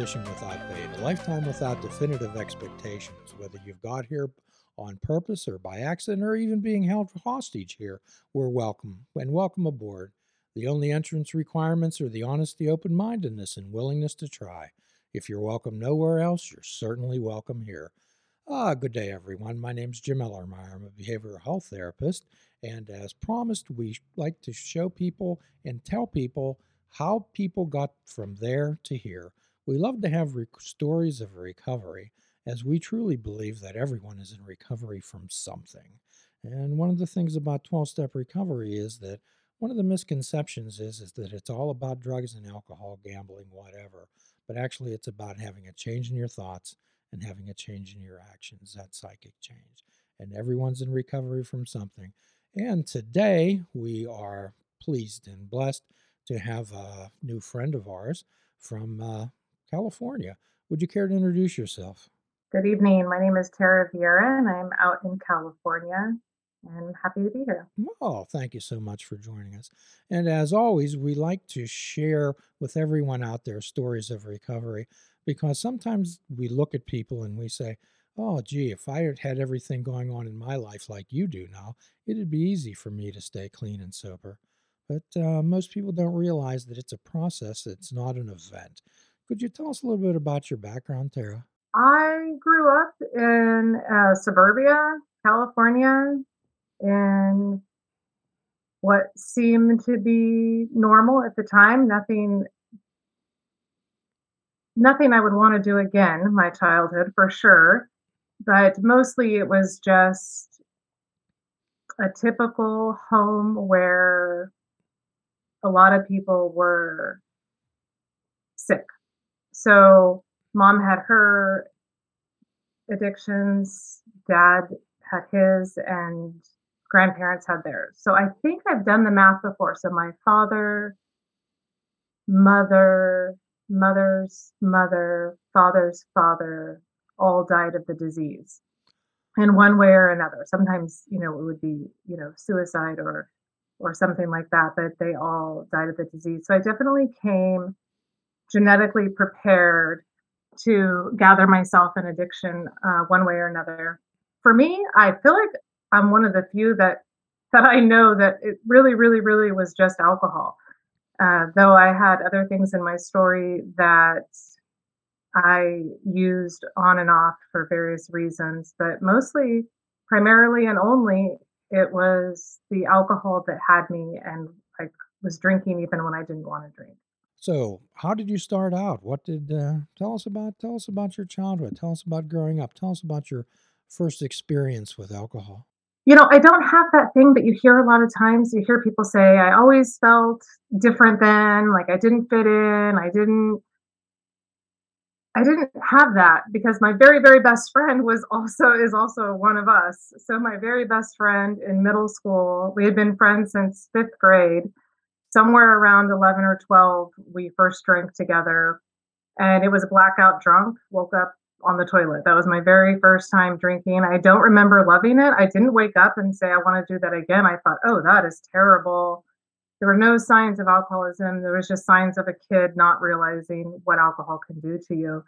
fishing without bait, a lifetime without definitive expectations. Whether you've got here on purpose or by accident or even being held hostage here, we're welcome and welcome aboard. The only entrance requirements are the honesty, open mindedness, and willingness to try. If you're welcome nowhere else, you're certainly welcome here. Ah, good day, everyone. My name's Jim Ellermeyer. I'm a behavioral health therapist, and as promised, we like to show people and tell people how people got from there to here. We love to have re- stories of recovery, as we truly believe that everyone is in recovery from something. And one of the things about 12 step recovery is that one of the misconceptions is, is that it's all about drugs and alcohol, gambling, whatever. But actually, it's about having a change in your thoughts and having a change in your actions, that psychic change. And everyone's in recovery from something. And today, we are pleased and blessed to have a new friend of ours from uh, California. Would you care to introduce yourself? Good evening. My name is Tara Vieira, and I'm out in California and happy to be here. Oh, thank you so much for joining us. And as always, we like to share with everyone out there stories of recovery because sometimes we look at people and we say, oh, gee, if I had everything going on in my life like you do now, it'd be easy for me to stay clean and sober. But uh, most people don't realize that it's a process, it's not an event. Could you tell us a little bit about your background, Tara? I grew up in uh, suburbia, California, in what seemed to be normal at the time. Nothing, nothing I would want to do again. My childhood, for sure, but mostly it was just a typical home where a lot of people were. So mom had her addictions, dad had his, and grandparents had theirs. So I think I've done the math before. So my father, mother, mother's mother, father's father all died of the disease in one way or another. Sometimes, you know, it would be, you know, suicide or or something like that, but they all died of the disease. So I definitely came genetically prepared to gather myself in addiction uh, one way or another. For me, I feel like I'm one of the few that that I know that it really, really, really was just alcohol. Uh, though I had other things in my story that I used on and off for various reasons, but mostly, primarily, and only it was the alcohol that had me, and I was drinking even when I didn't want to drink. So, how did you start out? What did uh, tell us about? Tell us about your childhood. Tell us about growing up. Tell us about your first experience with alcohol. You know, I don't have that thing that you hear a lot of times. You hear people say, "I always felt different than, like I didn't fit in, I didn't I didn't have that because my very, very best friend was also is also one of us. So my very best friend in middle school, we had been friends since fifth grade. Somewhere around 11 or 12, we first drank together and it was a blackout drunk, woke up on the toilet. That was my very first time drinking. I don't remember loving it. I didn't wake up and say, I want to do that again. I thought, oh, that is terrible there were no signs of alcoholism. There was just signs of a kid not realizing what alcohol can do to you.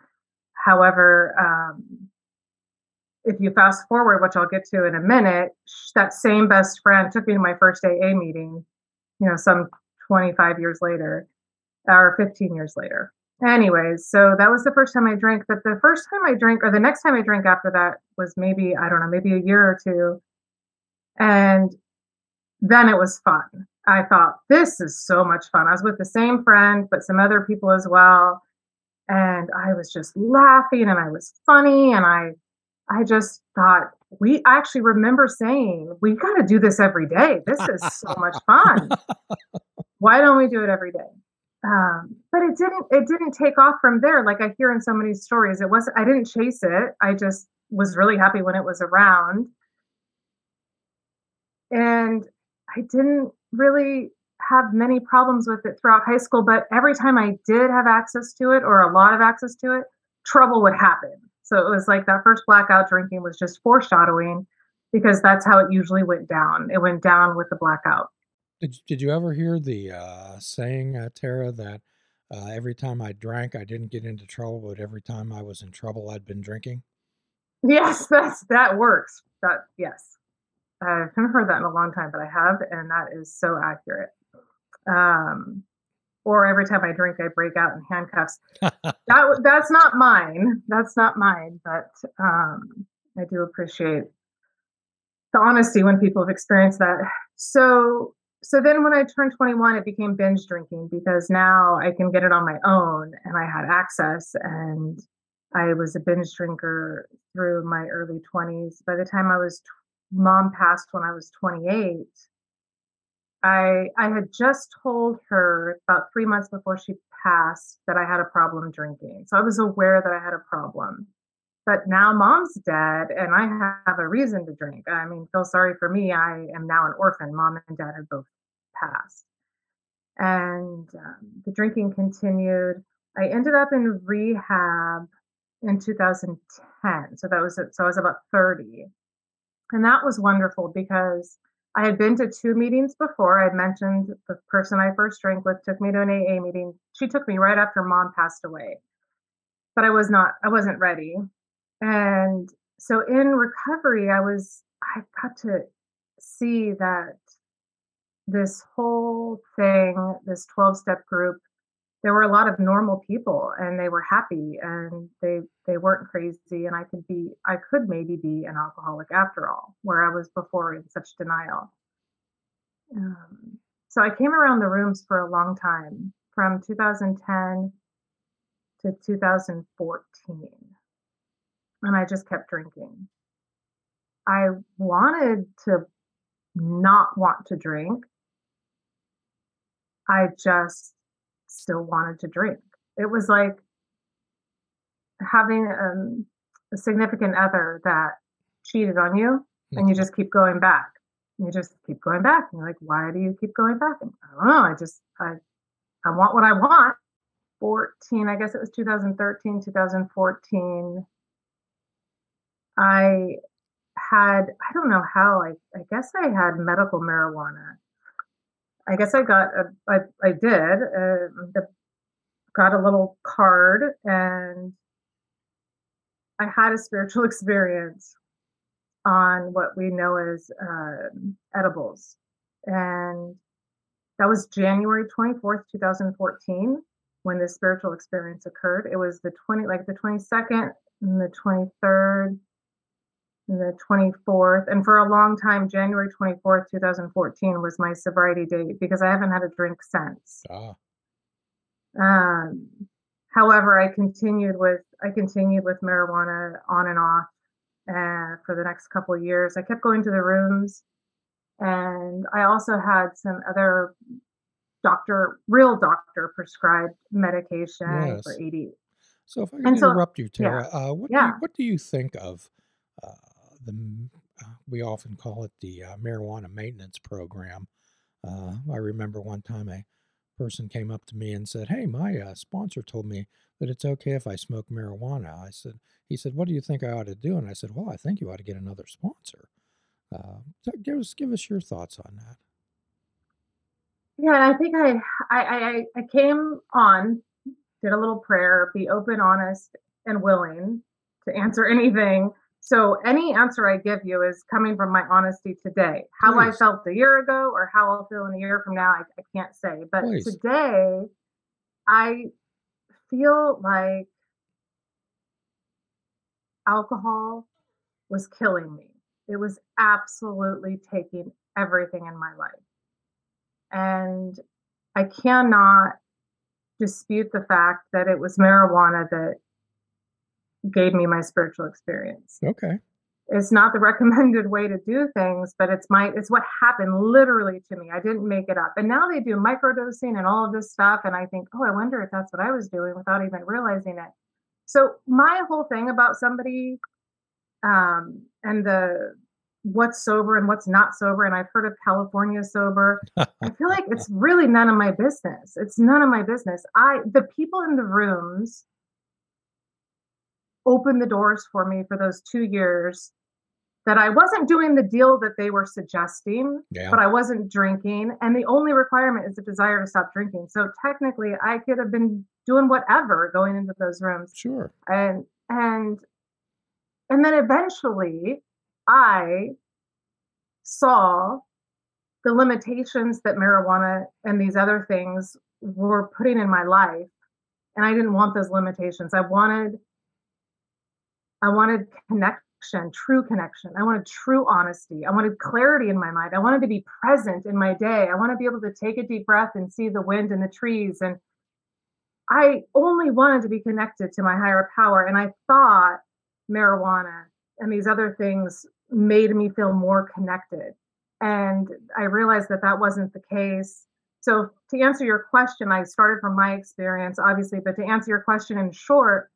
However, um, if you fast forward, which I'll get to in a minute, that same best friend took me to my first AA meeting, you know, some 25 years later or 15 years later. Anyways, so that was the first time I drank. But the first time I drank, or the next time I drank after that was maybe, I don't know, maybe a year or two. And then it was fun. I thought, this is so much fun. I was with the same friend, but some other people as well. And I was just laughing and I was funny. And I I just thought, we actually remember saying, we got to do this every day. This is so much fun. Why don't we do it every day? Um, but it didn't it didn't take off from there like i hear in so many stories it was i didn't chase it i just was really happy when it was around and i didn't really have many problems with it throughout high school, but every time I did have access to it or a lot of access to it, trouble would happen. So it was like that first blackout drinking was just foreshadowing because that's how it usually went down. It went down with the blackout. Did, did you ever hear the uh, saying, uh, Tara, that Uh, every time I drank, I didn't get into trouble, but every time I was in trouble, I'd been drinking. Yes, that's that works. That yes. I haven't heard that in a long time, but I have, and that is so accurate. Um, or every time I drink, I break out in handcuffs. that that's not mine. That's not mine. But um, I do appreciate the honesty when people have experienced that. So so then when I turned 21, it became binge drinking because now I can get it on my own and I had access and I was a binge drinker through my early 20s. By the time I was mom passed when I was 28, I I had just told her about 3 months before she passed that I had a problem drinking. So I was aware that I had a problem. But now mom's dead and I have a reason to drink. I mean, feel sorry for me. I am now an orphan. Mom and dad have both passed. And um, the drinking continued. I ended up in rehab in 2010. So that was it. So I was about 30. And that was wonderful because I had been to two meetings before. I mentioned the person I first drank with took me to an AA meeting. She took me right after mom passed away. But I was not, I wasn't ready. And so in recovery, I was, I got to see that this whole thing, this 12 step group, there were a lot of normal people and they were happy and they they weren't crazy and I could be I could maybe be an alcoholic after all where I was before in such denial. Um, so I came around the rooms for a long time from 2010 to 2014 and I just kept drinking. I wanted to not want to drink. I just still wanted to drink. It was like having um, a significant other that cheated on you and you mm-hmm. just keep going back. You just keep going back. And you're like, why do you keep going back? And I don't know. I just, I, I want what I want. 14, I guess it was 2013, 2014. I had, I don't know how, I, I guess I had medical marijuana I guess I got a, I, I did uh, the, got a little card and I had a spiritual experience on what we know as uh, edibles, and that was January twenty fourth, two thousand fourteen, when this spiritual experience occurred. It was the twenty, like the twenty second and the twenty third the 24th. And for a long time, January 24th, 2014 was my sobriety date because I haven't had a drink since. Ah. Um, however, I continued with I continued with marijuana on and off uh, for the next couple of years. I kept going to the rooms, and I also had some other doctor, real doctor prescribed medication yes. for AD. So if I can interrupt so, you, Tara, yeah. uh, what, yeah. Do you, what do you think of uh, the uh, we often call it the uh, marijuana maintenance program. Uh, I remember one time a person came up to me and said, "Hey, my uh, sponsor told me that it's okay if I smoke marijuana." I said, "He said, what do you think I ought to do?" And I said, "Well, I think you ought to get another sponsor." Uh, give us give us your thoughts on that. Yeah, and I think I I I, I came on, did a little prayer, be open, honest, and willing to answer anything so any answer I give you is coming from my honesty today. How Please. I felt a year ago or how I'll feel in a year from now, I, I can't say. But Please. today, I feel like alcohol was killing me. It was absolutely taking everything in my life. And I cannot dispute the fact that it was marijuana that gave me my spiritual experience. Okay. It's not the recommended way to do things, but it's my it's what happened literally to me. I didn't make it up. And now they do microdosing and all of this stuff and I think, "Oh, I wonder if that's what I was doing without even realizing it." So my whole thing about somebody um and the what's sober and what's not sober and I've heard of California sober. I feel like it's really none of my business. It's none of my business. I the people in the rooms opened the doors for me for those two years that I wasn't doing the deal that they were suggesting, Yeah. but I wasn't drinking. And the only requirement is the desire to stop drinking. So technically, I could have been doing whatever going into those rooms. Sure. And and and then eventually, I saw the limitations that marijuana and these other things were putting in my life, and I didn't want those limitations. I wanted I wanted connection, true connection. I wanted true honesty. I wanted clarity in my mind. I wanted to be present in my day. I want to be able to take a deep breath and see the wind and the trees. And I only wanted to be connected to my higher power. And I thought marijuana and these other things made me feel more connected. And I realized that that wasn't the case. So, to answer your question, I started from my experience, obviously, but to answer your question in short,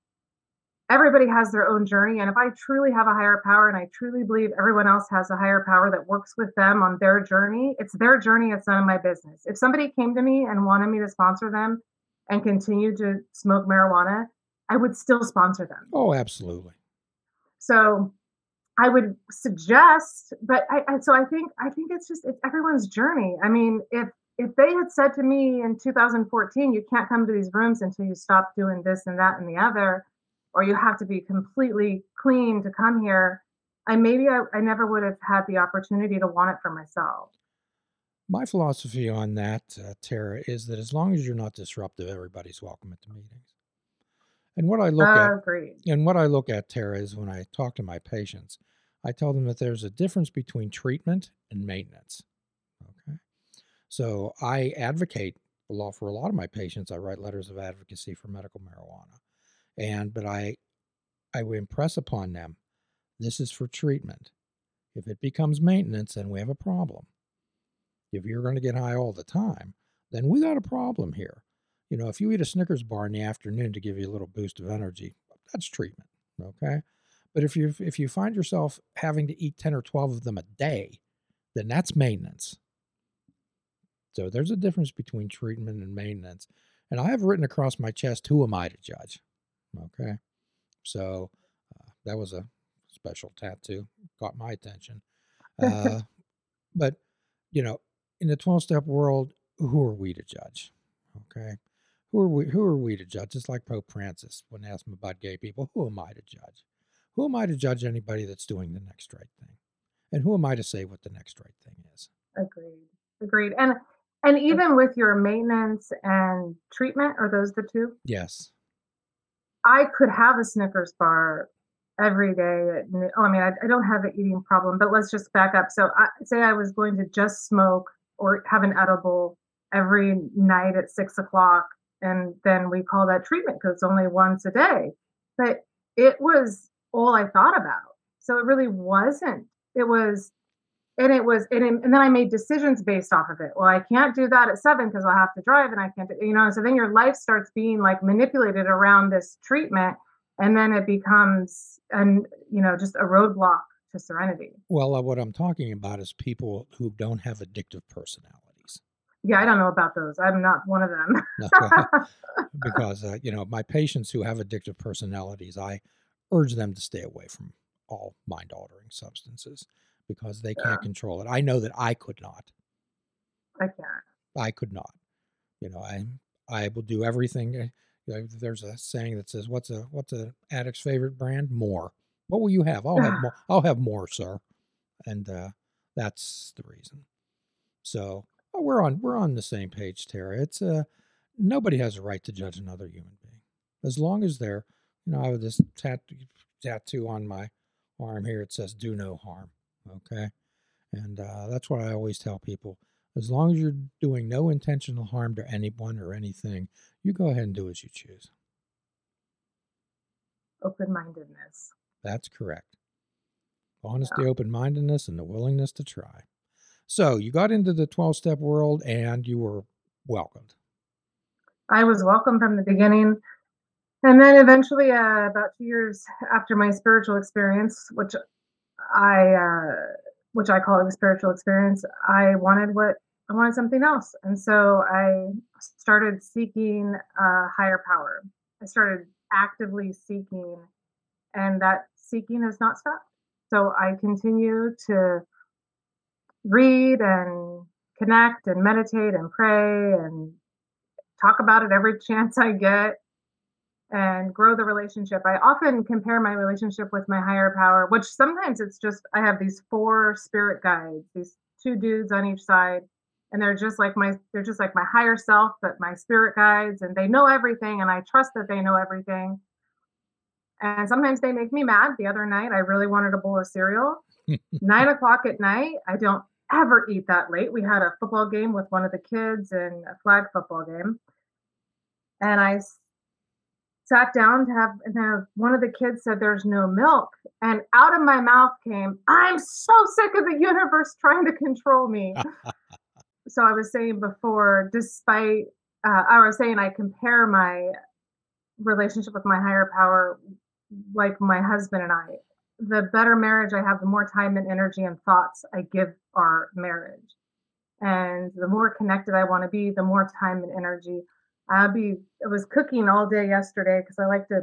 everybody has their own journey. And if I truly have a higher power and I truly believe everyone else has a higher power that works with them on their journey, it's their journey. It's none of my business. If somebody came to me and wanted me to sponsor them and continue to smoke marijuana, I would still sponsor them. Oh, absolutely. So I would suggest, but I, I so I think I think it's just it's everyone's journey. I mean, if if they had said to me in 2014, you can't come to these rooms until you stop doing this and that and the other, or you have to be completely clean to come here, I maybe I, I never would have had the opportunity to want it for myself. My philosophy on that, uh, Tara, is that as long as you're not disruptive, everybody's welcome at the meetings. And what I look at, Agreed. and what I look at, Tara, is when I talk to my patients, I tell them that there's a difference between treatment and maintenance. Okay. So I advocate for a lot of my patients. I write letters of advocacy for medical marijuana. And but I I would impress upon them this is for treatment. If it becomes maintenance, then we have a problem. If you're going to get high all the time, then we got a problem here. You know, if you eat a Snickers bar in the afternoon to give you a little boost of energy, that's treatment. Okay. But if you if you find yourself having to eat 10 or 12 of them a day, then that's maintenance. So there's a difference between treatment and maintenance. And I have written across my chest, who am I to judge? Okay. So uh, that was a special tattoo, caught my attention. Uh, but, you know, in the 12 step world, who are we to judge? Okay. Who are we? Who are we to judge? It's like Pope Francis when asked him about gay people. Who am I to judge? Who am I to judge anybody that's doing the next right thing? And who am I to say what the next right thing is? Agreed. Agreed. And and even with your maintenance and treatment, are those the two? Yes. I could have a Snickers bar every day. Oh, I mean, I, I don't have an eating problem, but let's just back up. So, I, say I was going to just smoke or have an edible every night at six o'clock, and then we call that treatment because it's only once a day. But it was all I thought about. So it really wasn't. It was and it was and, and then i made decisions based off of it. Well i can't do that at seven because i'll have to drive and i can't do, you know so then your life starts being like manipulated around this treatment and then it becomes and you know just a roadblock to serenity. Well, uh, what I'm talking about is people who don't have addictive personalities. yeah i don't know about those. I'm not one of them. No, because uh, you know my patients who have addictive personalities, I urge them to stay away from all mind-altering substances because they can't control it. I know that I could not. i can't I could not. You know, I I will do everything. You know, there's a saying that says, "What's a what's a addict's favorite brand? More. What will you have? I'll have more. I'll have more, sir." And uh, that's the reason. So uh, we're on we're on the same page, Tara. It's uh nobody has a right to judge another human being as long as they're you know I have this tattoo tattoo on my arm here. It says "Do no harm." Okay, and uh, that's what I always tell people. As long as you're doing no intentional harm to anyone or anything, you go ahead and do as you choose. open-mindedness That's correct. Honesty, open mindedness, and the willingness to try. So you got into the 12 step world and you were welcomed. I was welcome from the beginning. And then eventually, uh, about two years after my spiritual experience, which I, uh, which I call a spiritual experience, I wanted what I wanted something else, and so I started seeking a higher power. I started actively seeking, and that seeking has not stopped. So I continue to read and connect and meditate and pray and talk about it every chance I get and grow the relationship. I often compare my relationship with my higher power, which sometimes it's just I have these four spirit guides, these two dudes on each side, and they're just like my they're just like my higher self, but my spirit guides, and they know everything, and I trust that they know everything. And sometimes they make me mad. The other night, I really wanted a bowl of cereal. Nine o'clock at night, I don't ever eat that late. We had a football game with one of the kids and a flag football game. And I sat down to have, and then one of the kids said, There's no milk. And out of my mouth came, I'm so sick of the universe trying to control me. so I was saying before, despite, uh, I was saying I compare my relationship with my higher power like my husband and I. The better marriage I have, the more time and energy and thoughts I give our marriage. And the more connected I want to be, the more time and energy I'll I was cooking all day yesterday because I like to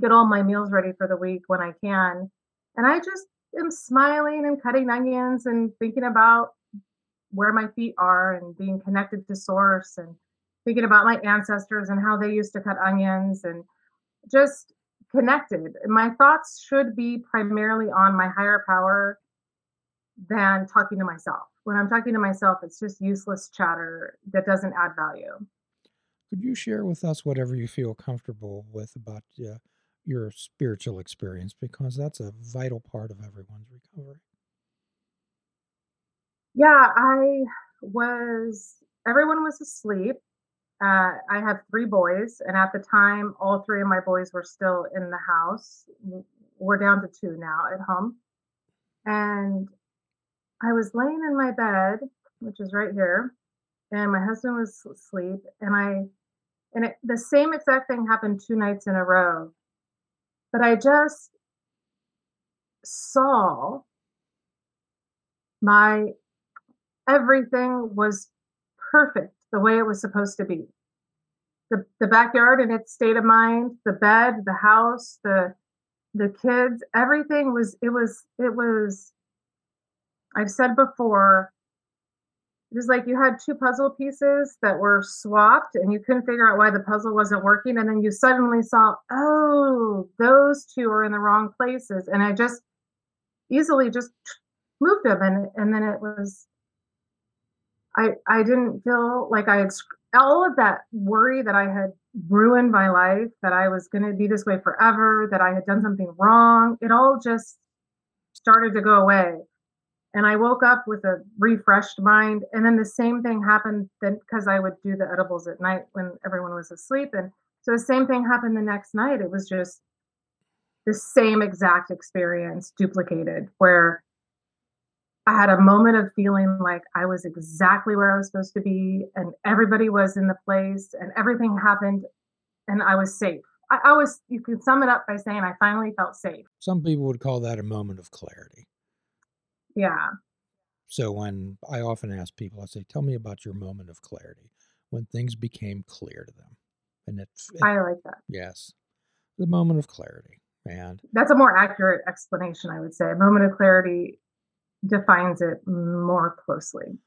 get all my meals ready for the week when I can. And I just am smiling and cutting onions and thinking about where my feet are and being connected to source and thinking about my ancestors and how they used to cut onions and just connected. My thoughts should be primarily on my higher power than talking to myself. When I'm talking to myself, it's just useless chatter that doesn't add value. Could you share with us whatever you feel comfortable with about uh, your spiritual experience? Because that's a vital part of everyone's recovery. Yeah, I was, everyone was asleep. Uh, I have three boys, and at the time, all three of my boys were still in the house. We're down to two now at home. And I was laying in my bed, which is right here, and my husband was asleep and i and it, the same exact thing happened two nights in a row. But i just saw my everything was perfect the way it was supposed to be. The, the backyard in its state of mind the bed the house the the kids everything was it was it was i've said before it was like you had two puzzle pieces that were swapped and you couldn't figure out why the puzzle wasn't working. And then you suddenly saw, oh, those two are in the wrong places. And I just easily just moved them. And, and then it was, I, I didn't feel like I had all of that worry that I had ruined my life, that I was going to be this way forever, that I had done something wrong. It all just started to go away and I woke up with a refreshed mind. And then the same thing happened then because I would do the edibles at night when everyone was asleep. And so the same thing happened the next night. It was just the same exact experience duplicated where I had a moment of feeling like I was exactly where I was supposed to be and everybody was in the place and everything happened and I was safe. I, I was, you can sum it up by saying I finally felt safe. Some people would call that a moment of clarity. Yeah. So when I often ask people, I say, "Tell me about your moment of clarity when things became clear to them," and it. it I like that. Yes, the moment of clarity, and that's a more accurate explanation. I would say a moment of clarity defines it more closely.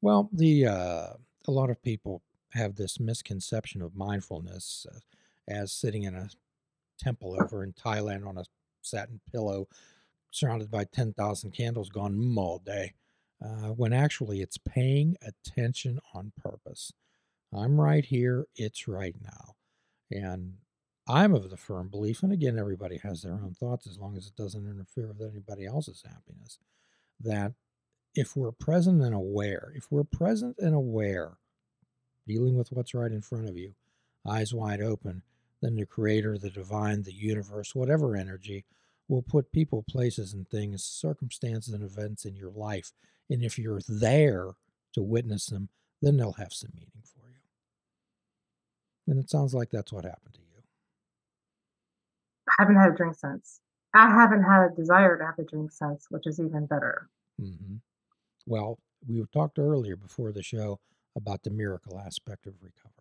Well, the uh, a lot of people have this misconception of mindfulness uh, as sitting in a temple over in Thailand on a satin pillow surrounded by 10,000 candles gone all day, uh, when actually it's paying attention on purpose. I'm right here, it's right now. And I'm of the firm belief, and again, everybody has their own thoughts as long as it doesn't interfere with anybody else's happiness, that if we're present and aware, if we're present and aware, dealing with what's right in front of you, eyes wide open, then the creator, the divine, the universe, whatever energy will put people, places, and things, circumstances, and events in your life. And if you're there to witness them, then they'll have some meaning for you. And it sounds like that's what happened to you. I haven't had a drink since. I haven't had a desire to have a drink since, which is even better. Mm-hmm. Well, we talked earlier before the show about the miracle aspect of recovery.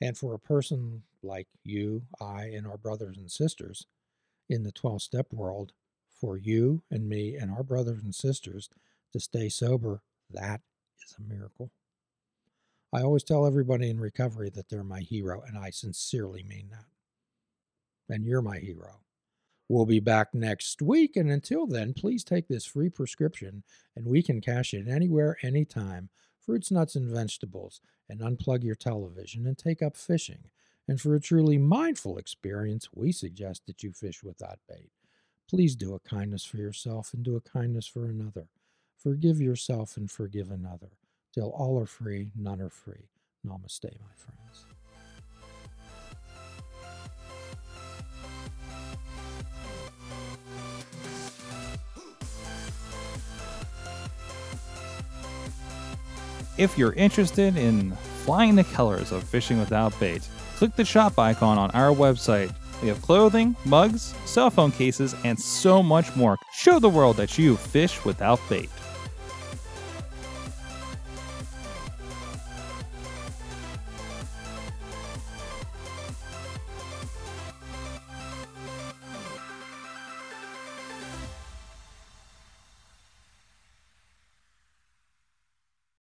And for a person like you, I, and our brothers and sisters in the 12 step world, for you and me and our brothers and sisters to stay sober, that is a miracle. I always tell everybody in recovery that they're my hero, and I sincerely mean that. And you're my hero. We'll be back next week, and until then, please take this free prescription and we can cash it anywhere, anytime. Fruits, nuts, and vegetables, and unplug your television and take up fishing. And for a truly mindful experience, we suggest that you fish without bait. Please do a kindness for yourself and do a kindness for another. Forgive yourself and forgive another. Till all are free, none are free. Namaste, my friends. If you're interested in flying the colors of fishing without bait, click the shop icon on our website. We have clothing, mugs, cell phone cases, and so much more. Show the world that you fish without bait.